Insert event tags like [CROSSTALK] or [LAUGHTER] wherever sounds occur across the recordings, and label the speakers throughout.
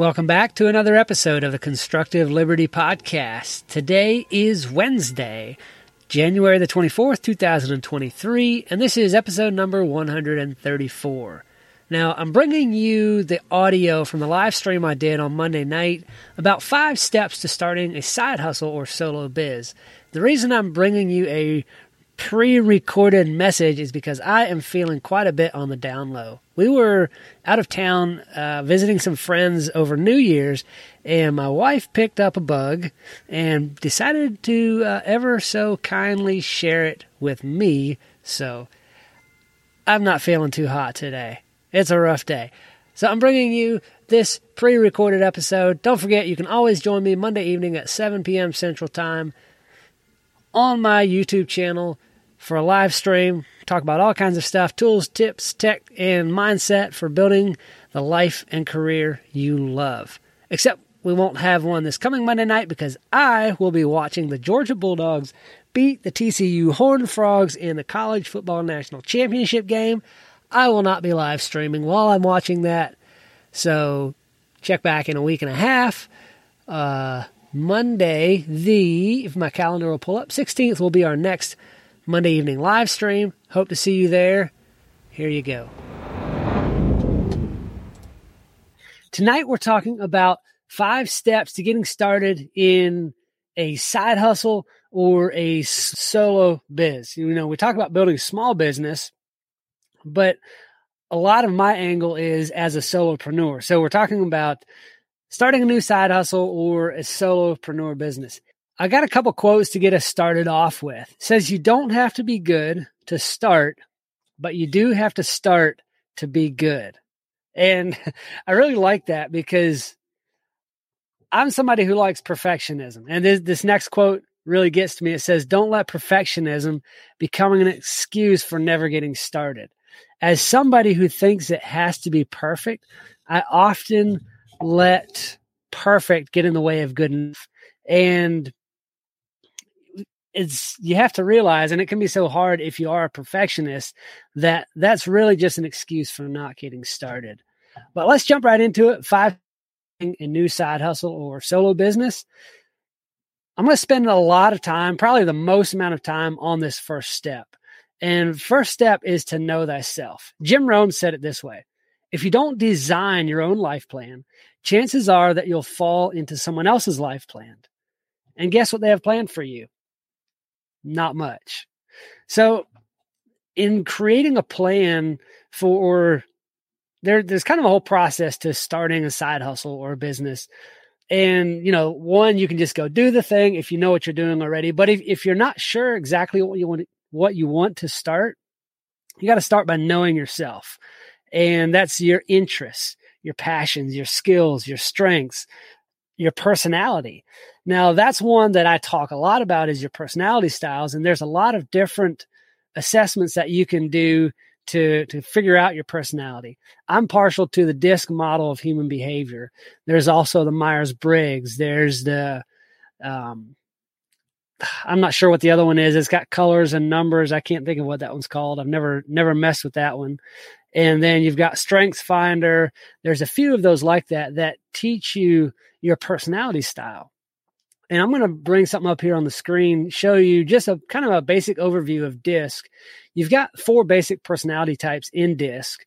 Speaker 1: Welcome back to another episode of the Constructive Liberty Podcast. Today is Wednesday, January the 24th, 2023, and this is episode number 134. Now, I'm bringing you the audio from the live stream I did on Monday night about five steps to starting a side hustle or solo biz. The reason I'm bringing you a pre recorded message is because I am feeling quite a bit on the down low. We were out of town uh, visiting some friends over New Year's, and my wife picked up a bug and decided to uh, ever so kindly share it with me. So I'm not feeling too hot today. It's a rough day. So I'm bringing you this pre recorded episode. Don't forget, you can always join me Monday evening at 7 p.m. Central Time on my YouTube channel for a live stream. Talk about all kinds of stuff tools, tips, tech, and mindset for building the life and career you love. Except we won't have one this coming Monday night because I will be watching the Georgia Bulldogs beat the TCU Horned Frogs in the College Football National Championship game. I will not be live streaming while I'm watching that. So check back in a week and a half. Uh, Monday, the, if my calendar will pull up, 16th will be our next Monday evening live stream. Hope to see you there. Here you go. Tonight we're talking about five steps to getting started in a side hustle or a solo biz. You know, we talk about building small business, but a lot of my angle is as a solopreneur. So we're talking about starting a new side hustle or a solopreneur business. I got a couple quotes to get us started off with. It says you don't have to be good to start, but you do have to start to be good. And [LAUGHS] I really like that because I'm somebody who likes perfectionism. And this, this next quote really gets to me. It says, Don't let perfectionism become an excuse for never getting started. As somebody who thinks it has to be perfect, I often let perfect get in the way of good enough. And it's you have to realize and it can be so hard if you are a perfectionist that that's really just an excuse for not getting started. But let's jump right into it. Five a new side hustle or solo business. I'm going to spend a lot of time probably the most amount of time on this first step. And first step is to know thyself. Jim Rohn said it this way if you don't design your own life plan chances are that you'll fall into someone else's life plan. And guess what they have planned for you not much. So, in creating a plan for there, there's kind of a whole process to starting a side hustle or a business. And, you know, one, you can just go do the thing if you know what you're doing already. But if, if you're not sure exactly what you want, what you want to start, you got to start by knowing yourself. And that's your interests, your passions, your skills, your strengths, your personality. Now, that's one that I talk a lot about is your personality styles. And there's a lot of different assessments that you can do to, to figure out your personality. I'm partial to the DISC model of human behavior. There's also the Myers Briggs. There's the, um, I'm not sure what the other one is. It's got colors and numbers. I can't think of what that one's called. I've never never messed with that one. And then you've got Strengths Finder. There's a few of those like that that teach you your personality style. And I'm going to bring something up here on the screen, show you just a kind of a basic overview of DISC. You've got four basic personality types in DISC.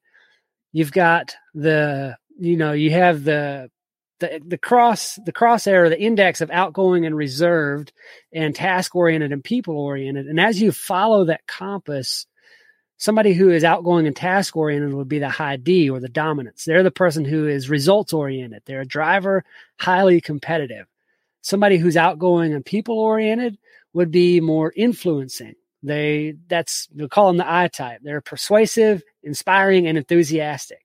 Speaker 1: You've got the, you know, you have the the, the cross the cross arrow, the index of outgoing and reserved and task oriented and people oriented. And as you follow that compass, somebody who is outgoing and task oriented would be the high D or the dominance. They're the person who is results oriented. They're a driver, highly competitive. Somebody who's outgoing and people oriented would be more influencing. They that's we call them the I type. They're persuasive, inspiring, and enthusiastic.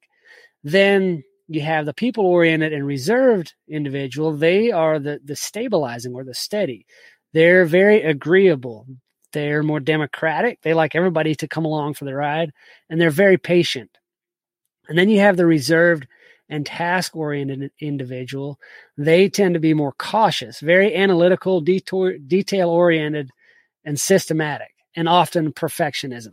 Speaker 1: Then you have the people oriented and reserved individual. They are the the stabilizing or the steady. They're very agreeable. They're more democratic. They like everybody to come along for the ride, and they're very patient. And then you have the reserved and task oriented individual. They tend to be more cautious, very analytical, detail oriented, and systematic, and often perfectionism.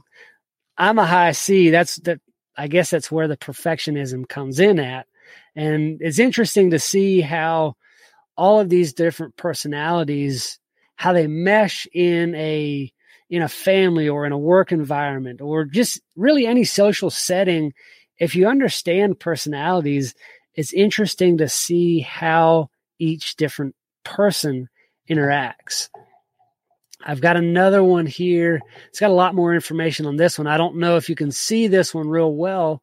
Speaker 1: I'm a high C. That's that. I guess that's where the perfectionism comes in at. And it's interesting to see how all of these different personalities, how they mesh in a in a family or in a work environment or just really any social setting. If you understand personalities, it's interesting to see how each different person interacts. I've got another one here. It's got a lot more information on this one. I don't know if you can see this one real well,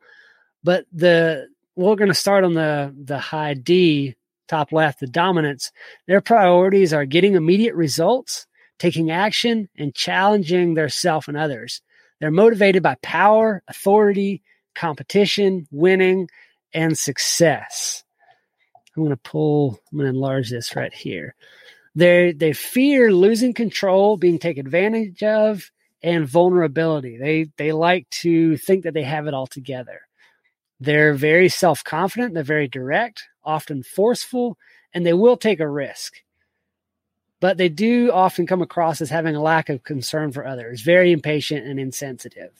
Speaker 1: but the we're going to start on the the high D top left, the dominance. Their priorities are getting immediate results, taking action, and challenging their self and others. They're motivated by power, authority, competition, winning, and success. I'm going to pull, I'm going to enlarge this right here. They they fear losing control, being taken advantage of, and vulnerability. They they like to think that they have it all together. They're very self confident. They're very direct, often forceful, and they will take a risk. But they do often come across as having a lack of concern for others, very impatient and insensitive.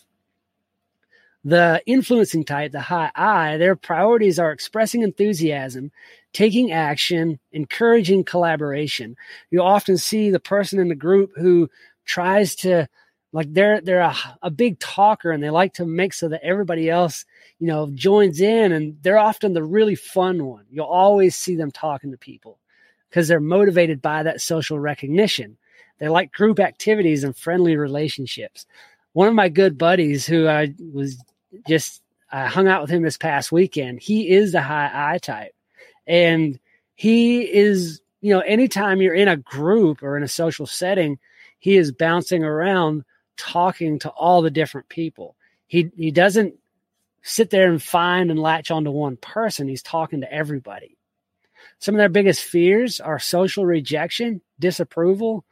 Speaker 1: The influencing type, the high I, their priorities are expressing enthusiasm, taking action, encouraging collaboration. You'll often see the person in the group who tries to like they're they're a, a big talker and they like to make so that everybody else you know joins in and they're often the really fun one. You'll always see them talking to people because they're motivated by that social recognition. They like group activities and friendly relationships. One of my good buddies who i was just i hung out with him this past weekend he is the high i type and he is you know anytime you're in a group or in a social setting he is bouncing around talking to all the different people. He he doesn't sit there and find and latch onto one person. He's talking to everybody. Some of their biggest fears are social rejection, disapproval,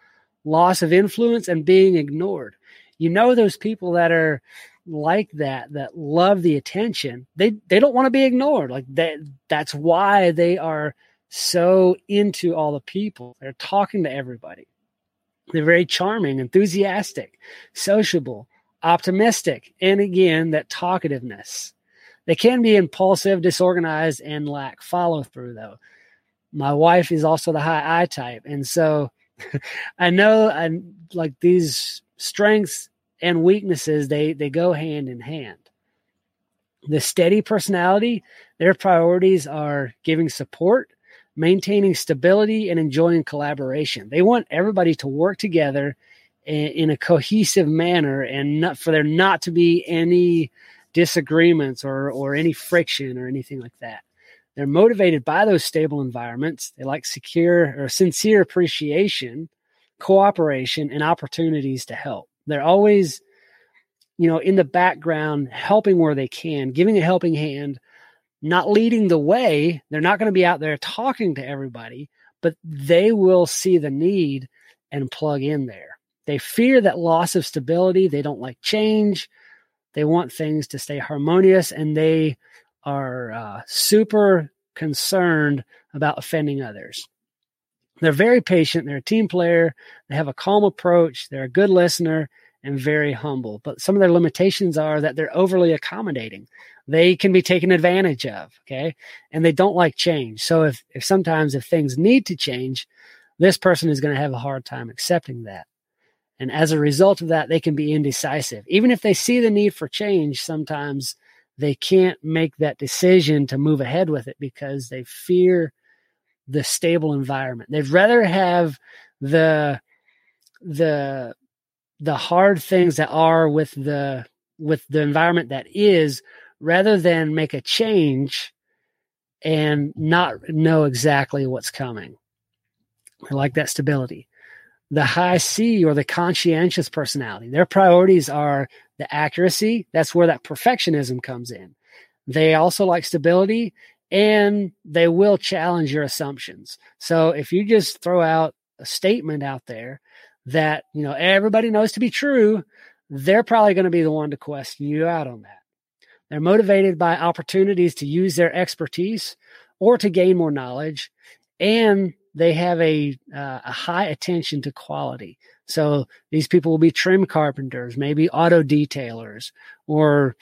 Speaker 1: loss of influence, and being ignored. You know those people that are like that, that love the attention. They they don't want to be ignored. Like that that's why they are so into all the people. They're talking to everybody. They're very charming, enthusiastic, sociable, optimistic, and again, that talkativeness. They can be impulsive, disorganized, and lack follow through, though. My wife is also the high I type. And so [LAUGHS] I know I like these strengths and weaknesses, they, they go hand in hand. The steady personality, their priorities are giving support, maintaining stability and enjoying collaboration. They want everybody to work together in, a cohesive manner and not for there not to be any disagreements or or any friction or anything like that. They're motivated by those stable environments. They like secure or sincere appreciation, cooperation, and opportunities to help. They're always, you know, in the background, helping where they can, giving a helping hand, not leading the way. They're not going to be out there talking to everybody, but they will see the need and plug in there. They fear that loss of stability. They don't like change. They want things to stay harmonious and they are uh, super concerned about offending others. They're very patient. They're a team player. They have a calm approach. They're a good listener and very humble. But some of their limitations are that they're overly accommodating they can be taken advantage of. Okay. And they don't like change. So if, if sometimes if things need to change, this person is going to have a hard time accepting that. And as a result of that, they can be indecisive. Even if they see the need for change, sometimes they can't make that decision to move ahead with it because they fear the stable environment. They'd rather have the the the hard things that are with the with the environment that is rather than make a change and not know exactly what's coming. I like that stability. The high C or the conscientious personality, their priorities are the accuracy. That's where that perfectionism comes in. They also like stability and they will challenge your assumptions. So if you just throw out a statement out there that, you know, everybody knows to be true, they're probably going to be the one to question you out on that. They're motivated by opportunities to use their expertise or to gain more knowledge, and they have a, uh, a high attention to quality. So these people will be trim carpenters, maybe auto detailers, or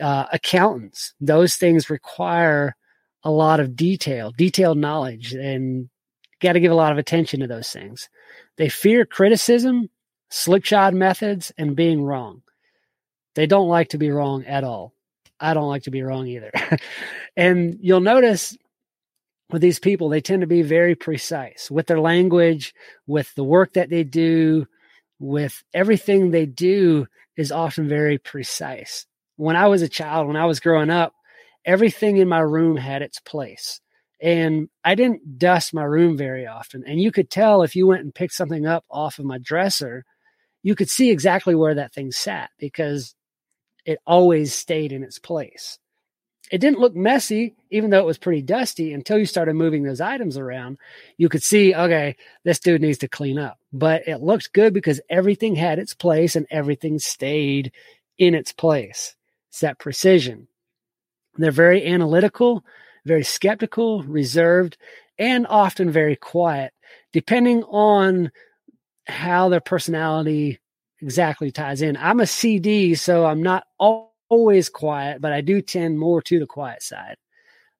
Speaker 1: uh, accountants. Those things require a lot of detail, detailed knowledge, and got to give a lot of attention to those things. They fear criticism, slickshod methods, and being wrong. They don't like to be wrong at all. I don't like to be wrong either. [LAUGHS] and you'll notice with these people, they tend to be very precise with their language, with the work that they do, with everything they do is often very precise. When I was a child, when I was growing up, everything in my room had its place. And I didn't dust my room very often. And you could tell if you went and picked something up off of my dresser, you could see exactly where that thing sat because it always stayed in its place. It didn't look messy, even though it was pretty dusty, until you started moving those items around. You could see, okay, this dude needs to clean up. But it looked good because everything had its place and everything stayed in its place. It's that precision. They're very analytical, very skeptical, reserved, and often very quiet, depending on how their personality exactly ties in. I'm a CD, so I'm not always quiet, but I do tend more to the quiet side.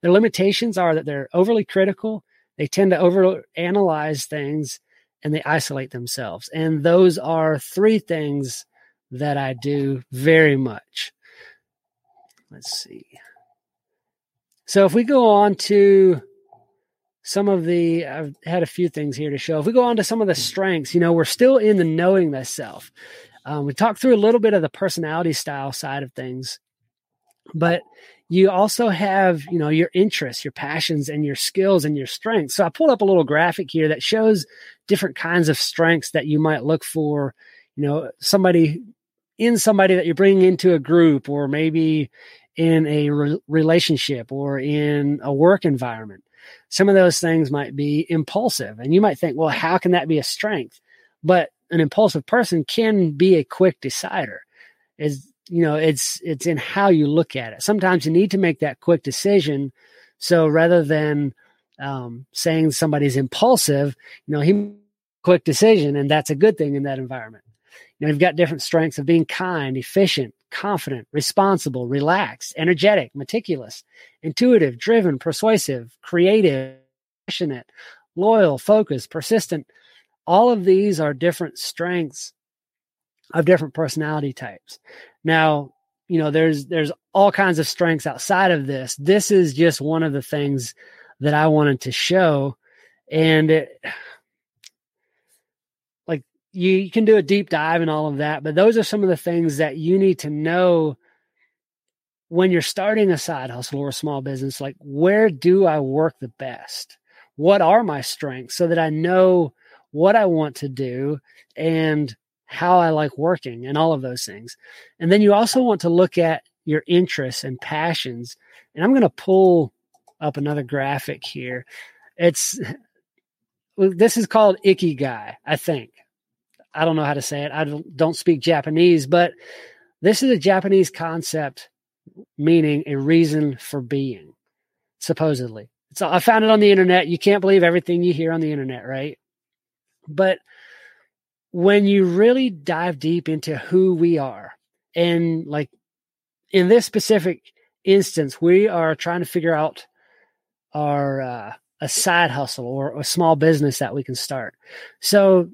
Speaker 1: Their limitations are that they're overly critical, they tend to over analyze things, and they isolate themselves. And those are three things that I do very much. Let's see. So if we go on to some of the, I've had a few things here to show. If we go on to some of the strengths, you know, we're still in the knowing thyself. Um, we talked through a little bit of the personality style side of things, but you also have, you know, your interests, your passions, and your skills and your strengths. So I pulled up a little graphic here that shows different kinds of strengths that you might look for. You know, somebody in somebody that you're bringing into a group, or maybe in a re- relationship or in a work environment. Some of those things might be impulsive, and you might think, well, how can that be a strength? But an impulsive person can be a quick decider. Is you know, it's it's in how you look at it. Sometimes you need to make that quick decision. So rather than um, saying somebody's impulsive, you know, he quick decision, and that's a good thing in that environment. You know, you've got different strengths of being kind, efficient, confident, responsible, relaxed, energetic, meticulous, intuitive, driven, persuasive, creative, passionate, loyal, focused, persistent. All of these are different strengths of different personality types. Now, you know, there's there's all kinds of strengths outside of this. This is just one of the things that I wanted to show and it you, can do a deep dive and all of that, but those are some of the things that you need to know when you're starting a side hustle or a small business. Like, where do I work the best? What are my strengths so that I know what I want to do and how I like working and all of those things. And then you also want to look at your interests and passions. And I'm going to pull up another graphic here. It's [LAUGHS] this is called Ikigai, I think. I don't know how to say it. I don't, speak Japanese, but this is a Japanese concept meaning a reason for being, supposedly. So I found it on the internet. You can't believe everything you hear on the internet, right? But when you really dive deep into who we are, and like in this specific instance, we are trying to figure out our uh, a side hustle or a small business that we can start. So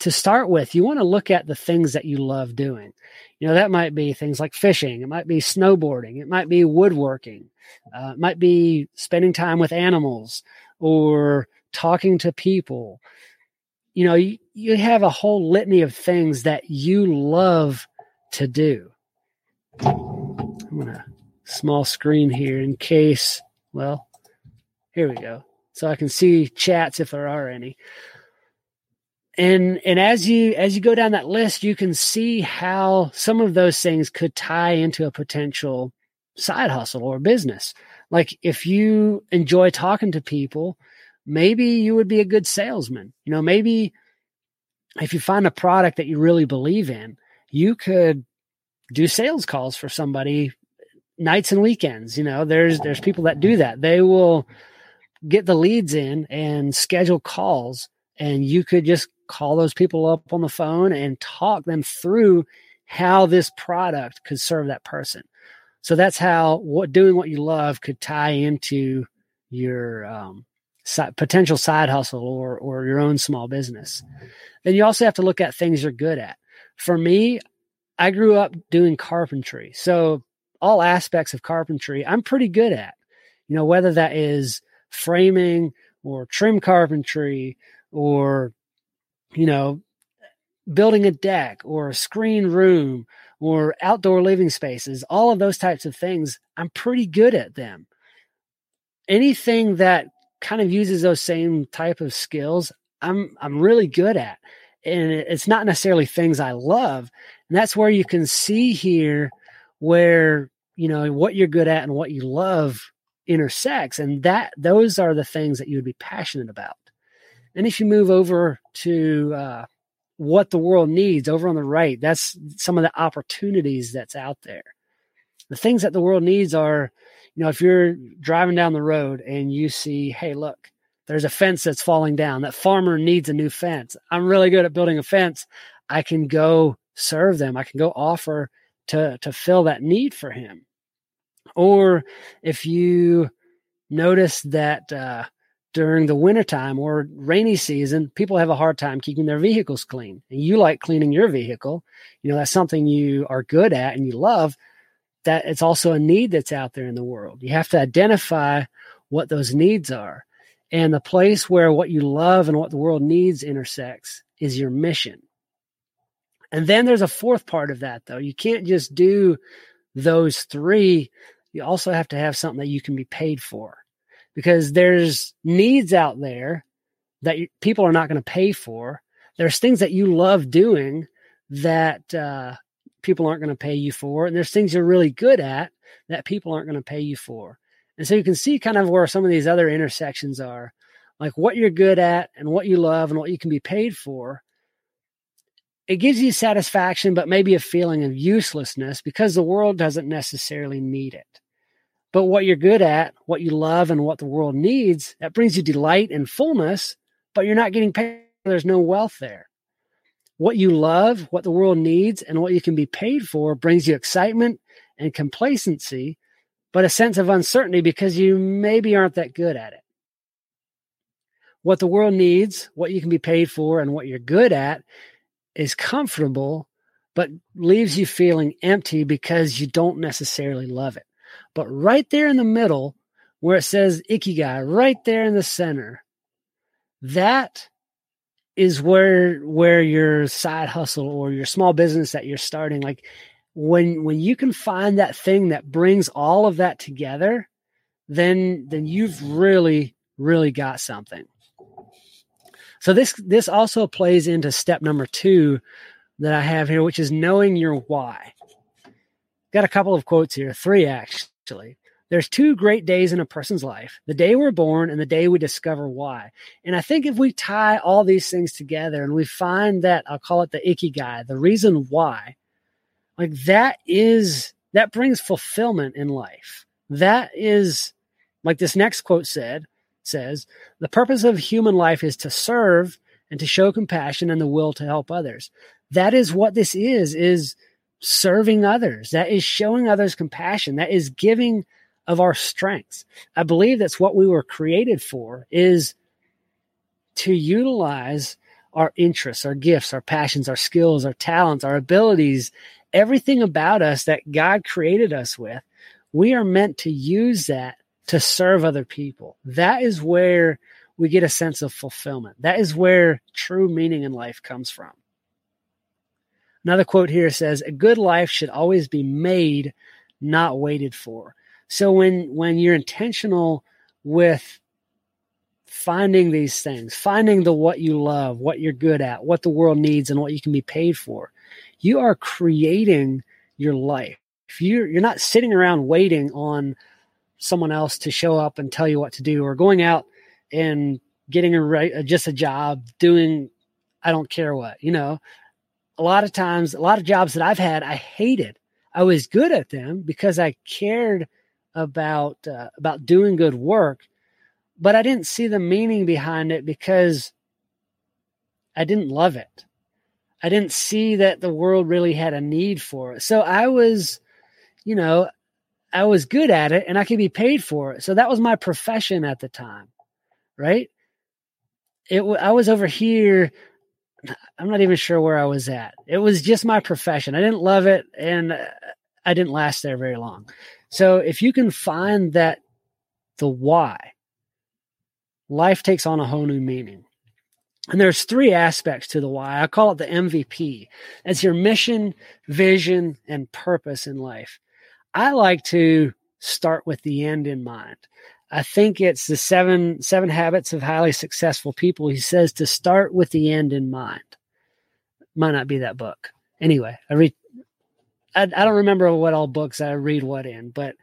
Speaker 1: to start with, you want to look at the things that you love doing. You know, that might be things like fishing, it might be snowboarding, it might be woodworking, uh, it might be spending time with animals or talking to people. You know, you, you have a whole litany of things that you love to do. I'm going to small screen here in case, well, here we go. So I can see chats if there are any and and as you as you go down that list you can see how some of those things could tie into a potential side hustle or business. Like if you enjoy talking to people maybe you would be a good salesman. You know maybe if you find a product that you really believe in you could do sales calls for somebody nights and weekends. You know there's there's people that do that. They will get the leads in and schedule calls and you could just call those people up on the phone and talk them through how this product could serve that person. So that's how what doing what you love could tie into your um, potential side hustle or or your own small business. Then you also have to look at things you're good at. For me, I grew up doing carpentry. So all aspects of carpentry I'm pretty good at. You know, whether that is framing or trim carpentry or you know, building a deck or a screen room or outdoor living spaces, all of those types of things, I'm pretty good at them. Anything that kind of uses those same type of skills, I'm I'm really good at. And it's not necessarily things I love. And that's where you can see here where, you know, what you're good at and what you love intersects. And that those are the things that you would be passionate about. And if you move over to uh, what the world needs over on the right, that's some of the opportunities that's out there. The things that the world needs are, you know, if you're driving down the road and you see, hey, look, there's a fence that's falling down. That farmer needs a new fence. I'm really good at building a fence. I can go serve them. I can go offer to to fill that need for him. Or if you notice that uh, during the wintertime or rainy season, people have a hard time keeping their vehicles clean. And you like cleaning your vehicle. You know, that's something you are good at and you love. That it's also a need that's out there in the world. You have to identify what those needs are. And the place where what you love and what the world needs intersects is your mission. And then there's a fourth part of that, though. You can't just do those three. You also have to have something that you can be paid for because there's needs out there that people are not going to pay for. There's things that you love doing that uh, people aren't going to pay you for. And there's things you're really good at that people aren't going to pay you for. And so you can see kind of where some of these other intersections are like what you're good at and what you love and what you can be paid for. It gives you satisfaction, but maybe a feeling of uselessness because the world doesn't necessarily need it. But what you're good at, what you love, and what the world needs, that brings you delight and fullness, but you're not getting paid. There's no wealth there. What you love, what the world needs, and what you can be paid for brings you excitement and complacency, but a sense of uncertainty because you maybe aren't that good at it. What the world needs, what you can be paid for, and what you're good at is comfortable, but leaves you feeling empty because you don't necessarily love it. But right there in the middle, where it says Ikigai, right there in the center, that is where where your side hustle or your small business that you're starting, like when when you can find that thing that brings all of that together, then then you've really really got something. So this this also plays into step number two that I have here, which is knowing your why. Got a couple of quotes here, three actually. There's two great days in a person's life the day we're born and the day we discover why. And I think if we tie all these things together and we find that, I'll call it the Ikigai, the reason why, like that is, that brings fulfillment in life. That is, like this next quote said, says, the purpose of human life is to serve and to show compassion and the will to help others. That is what this is, is serving others. That is showing others compassion. That is giving of our strengths. I believe that's what we were created for is to utilize our interests, our gifts, our passions, our skills, our talents, our abilities, everything about us that God created us with. We are meant to use that to serve other people. That is where we get a sense of fulfillment. That is where true meaning in life comes from. Another quote here says, "A good life should always be made, not waited for." So when when you're intentional with finding these things, finding the what you love, what you're good at, what the world needs, and what you can be paid for, you are creating your life. If you're you're not sitting around waiting on someone else to show up and tell you what to do, or going out and getting a just a job doing I don't care what, you know, a lot of times, a lot of jobs that I've had, I hated. I was good at them because I cared about uh, about doing good work, but I didn't see the meaning behind it because I didn't love it. I didn't see that the world really had a need for it. So I was, you know, I was good at it and I could be paid for it. So that was my profession at the time, right? It I was over here. I'm not even sure where I was at. It was just my profession. I didn't love it and uh, I didn't last there very long. So if you can find that the why, life takes on a whole new meaning. And there's three aspects to the why. I call it the MVP. It's your mission, vision, and purpose in life. I like to start with the end in mind. I think it's the seven seven habits of highly successful people. He says to start with the end in mind. Might not be that book. Anyway, I read. I, I don't remember what all books I read what in, but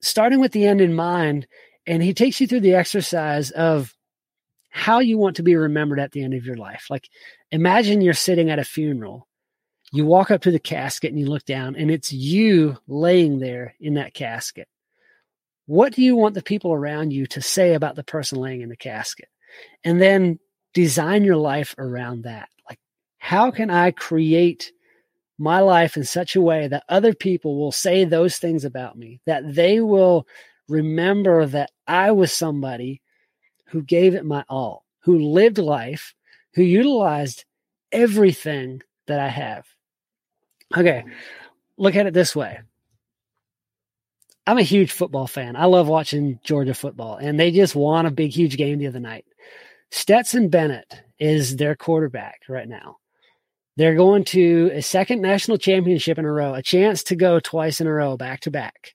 Speaker 1: starting with the end in mind, and he takes you through the exercise of how you want to be remembered at the end of your life. Like, imagine you're sitting at a funeral. You walk up to the casket and you look down, and it's you laying there in that casket. What do you want the people around you to say about the person laying in the casket? And then design your life around that. Like, how can I create my life in such a way that other people will say those things about me, that they will remember that I was somebody who gave it my all, who lived life, who utilized everything that I have. Okay, look at it this way. I'm a huge football fan. I love watching Georgia football, and they just won a big, huge game the other night. Stetson Bennett is their quarterback right now. They're going to a second national championship in a row, a chance to go twice in a row, back to back.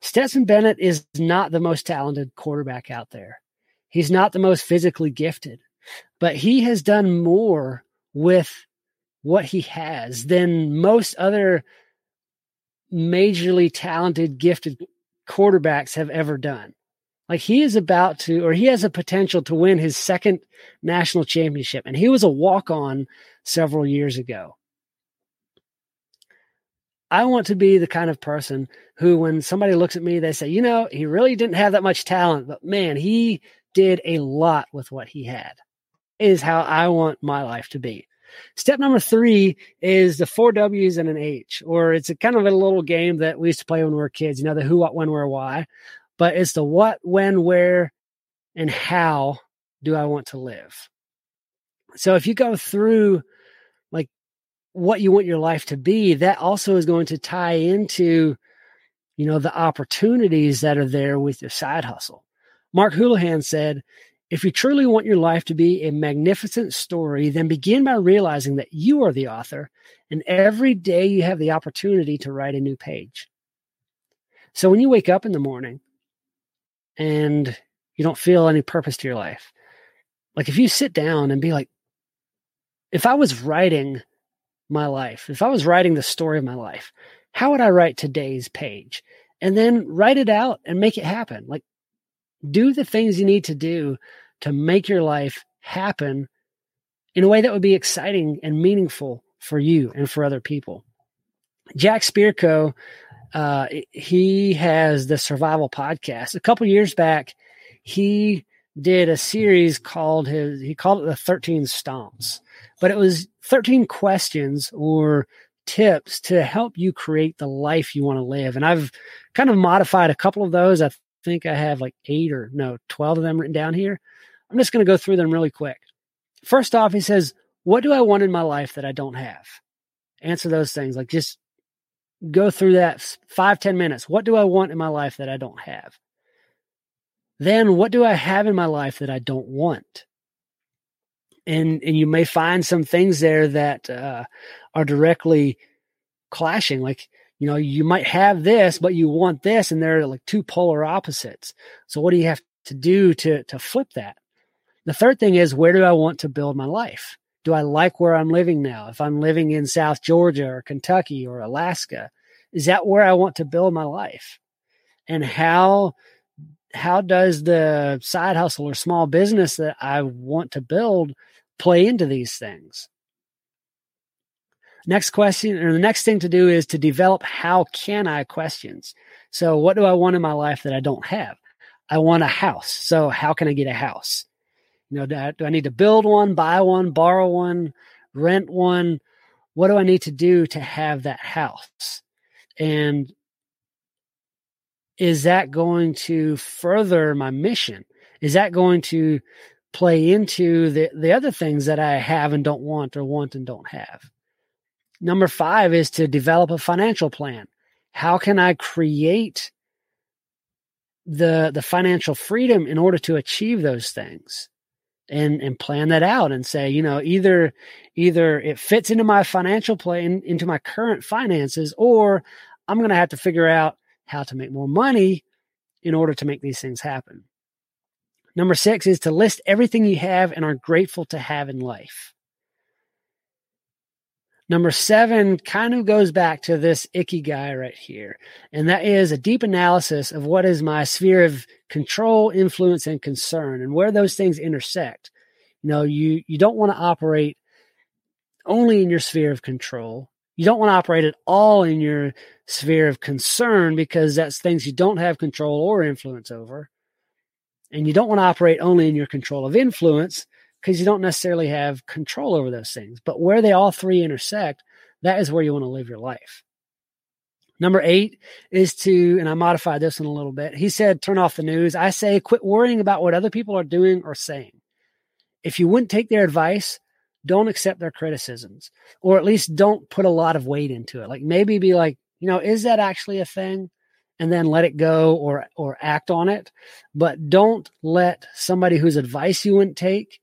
Speaker 1: Stetson Bennett is not the most talented quarterback out there. He's not the most physically gifted, but he has done more with what he has than most other majorly talented, gifted quarterbacks have ever done. Like he is about to, or he has a potential to win his second national championship. And he was a walk on several years ago. I want to be the kind of person who, when somebody looks at me, they say, you know, he really didn't have that much talent, but man, he did a lot with what he had, is how I want my life to be. Step number three is the four W's and an H, or it's a kind of a little game that we used to play when we were kids, you know, the who, what, when, where, why. But it's the what, when, where, and how do I want to live? So if you go through like what you want your life to be, that also is going to tie into, you know, the opportunities that are there with your side hustle. Mark Houlahan said, if you truly want your life to be a magnificent story, then begin by realizing that you are the author, and every day you have the opportunity to write a new page. So when you wake up in the morning and you don't feel any purpose to your life, like if you sit down and be like, if I was writing my life, if I was writing the story of my life, how would I write today's page? And then write it out and make it happen. Like do the things you need to do to make your life happen in a way that would be exciting and meaningful for you and for other people. Jack Spirko, uh, he has the survival podcast. A couple years back, he did a series called his, he called it the 13 stomps, but it was 13 questions or tips to help you create the life you want to live. And I've kind of modified a couple of those. I think I have like eight or no, 12 of them written down here. I'm just going to go through them really quick. First off, he says, What do I want in my life that I don't have? Answer those things. Like just go through that five ten minutes. What do I want in my life that I don't have? Then what do I have in my life that I don't want? And and you may find some things there that uh, are directly clashing. Like you know, you might have this, but you want this, and they're like two polar opposites. So what do you have to do to to flip that? The third thing is where do I want to build my life? Do I like where I'm living now? If I'm living in South Georgia or Kentucky or Alaska, is that where I want to build my life? And how how does the side hustle or small business that I want to build play into these things? Next question, or the next thing to do is to develop how can I questions. So, what do I want in my life that I don't have? I want a house. So, how can I get a house? Know, do I, do I need to build one, buy one, borrow one, rent one? What do I need to do to have that house? And is that going to further my mission? Is that going to play into the, the other things that I have and don't want or want and don't have? Number five is to develop a financial plan. How can I create the the financial freedom in order to achieve those things? And and plan that out and say you know either either it fits into my financial plan into my current finances or i'm going to have to figure out how to make more money in order to make these things happen number 6 is to list everything you have and are grateful to have in life Number seven kind of goes back to this Ikigai right here. And that is a deep analysis of what is my sphere of control, influence, and concern and where those things intersect. You know, you, you don't want to operate only in your sphere of control. You don't want to operate at all in your sphere of concern because that's things you don't have control or influence over. And you don't want to operate only in your control of influence because you don't necessarily have control over those things. But where they all three intersect, that is where you want to live your life. Number eight is to, and I modified this one a little bit. He said, turn off the news. I say, quit worrying about what other people are doing or saying. If you wouldn't take their advice, don't accept their criticisms, or at least don't put a lot of weight into it. Like maybe be like, you know, is that actually a thing? And then let it go or or act on it. But don't let somebody whose advice you wouldn't take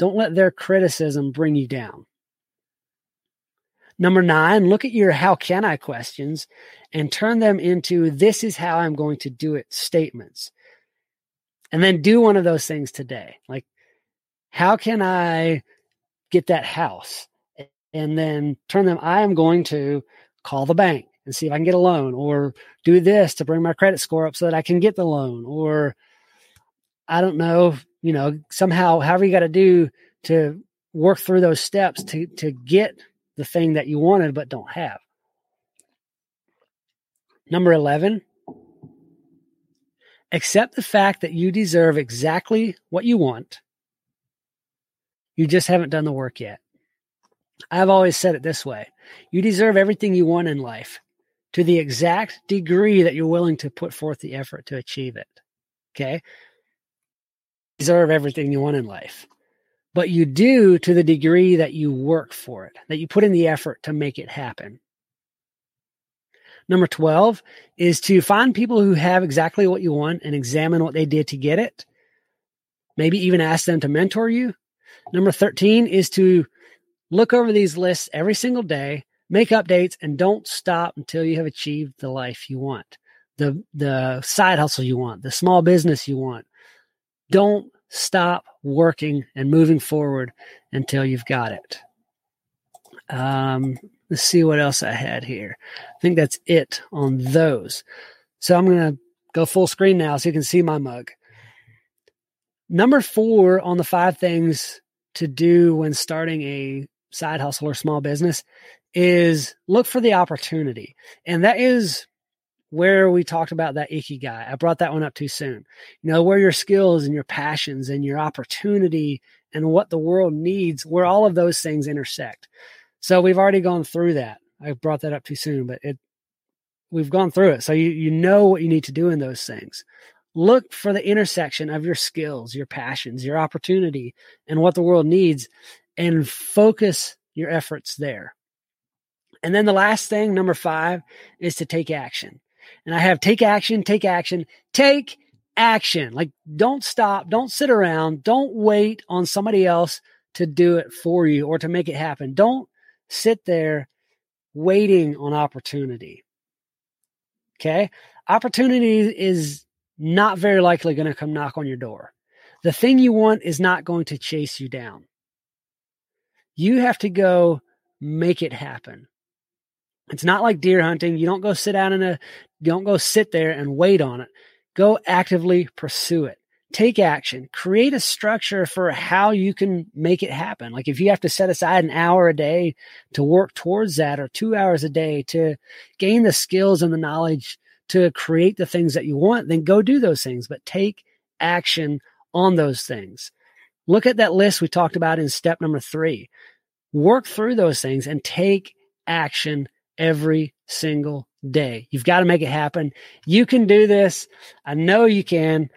Speaker 1: don't let their criticism bring you down. Number nine, look at your how can I questions and turn them into this is how I'm going to do it statements. And then do one of those things today. Like, how can I get that house? And then turn them, I am going to call the bank and see if I can get a loan or do this to bring my credit score up so that I can get the loan or I don't know, you know, somehow, however you got to do to work through those steps to, to get the thing that you wanted but don't have. Number 11, accept the fact that you deserve exactly what you want. You just haven't done the work yet. I've always said it this way you deserve everything you want in life to the exact degree that you're willing to put forth the effort to achieve it. Okay deserve everything you want in life, but you do to the degree that you work for it, that you put in the effort to make it happen. Number 12 is to find people who have exactly what you want and examine what they did to get it. Maybe even ask them to mentor you. Number 13 is to look over these lists every single day, make updates, and don't stop until you have achieved the life you want, the, the side hustle you want, the small business you want, don't stop working and moving forward until you've got it. Um, let's see what else I had here. I think that's it on those. So I'm going to go full screen now so you can see my mug. Number four on the five things to do when starting a side hustle or small business is look for the opportunity. And that is where we talked about that Ikigai. I brought that one up too soon. You know, where your skills and your passions and your opportunity and what the world needs, where all of those things intersect. So we've already gone through that. I brought that up too soon, but it we've gone through it. So you you know what you need to do in those things. Look for the intersection of your skills, your passions, your opportunity, and what the world needs, and focus your efforts there. And then the last thing, number five, is to take action and I have take action, take action, take action. Like don't stop, don't sit around, don't wait on somebody else to do it for you or to make it happen. Don't sit there waiting on opportunity. Okay? Opportunity is not very likely going to come knock on your door. The thing you want is not going to chase you down. You have to go make it happen. It's not like deer hunting. You don't go sit down in a, don't go sit there and wait on it. Go actively pursue it. Take action. Create a structure for how you can make it happen. Like if you have to set aside an hour a day to work towards that or two hours a day to gain the skills and the knowledge to create the things that you want, then go do those things, but take action on those things. Look at that list we talked about in step number three. Work through those things and take action every single day. You've got to make it happen. You can do this. I know you can.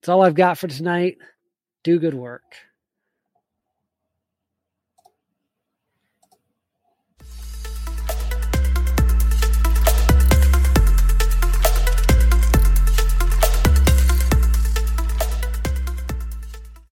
Speaker 1: That's all I've got for tonight. Do good work.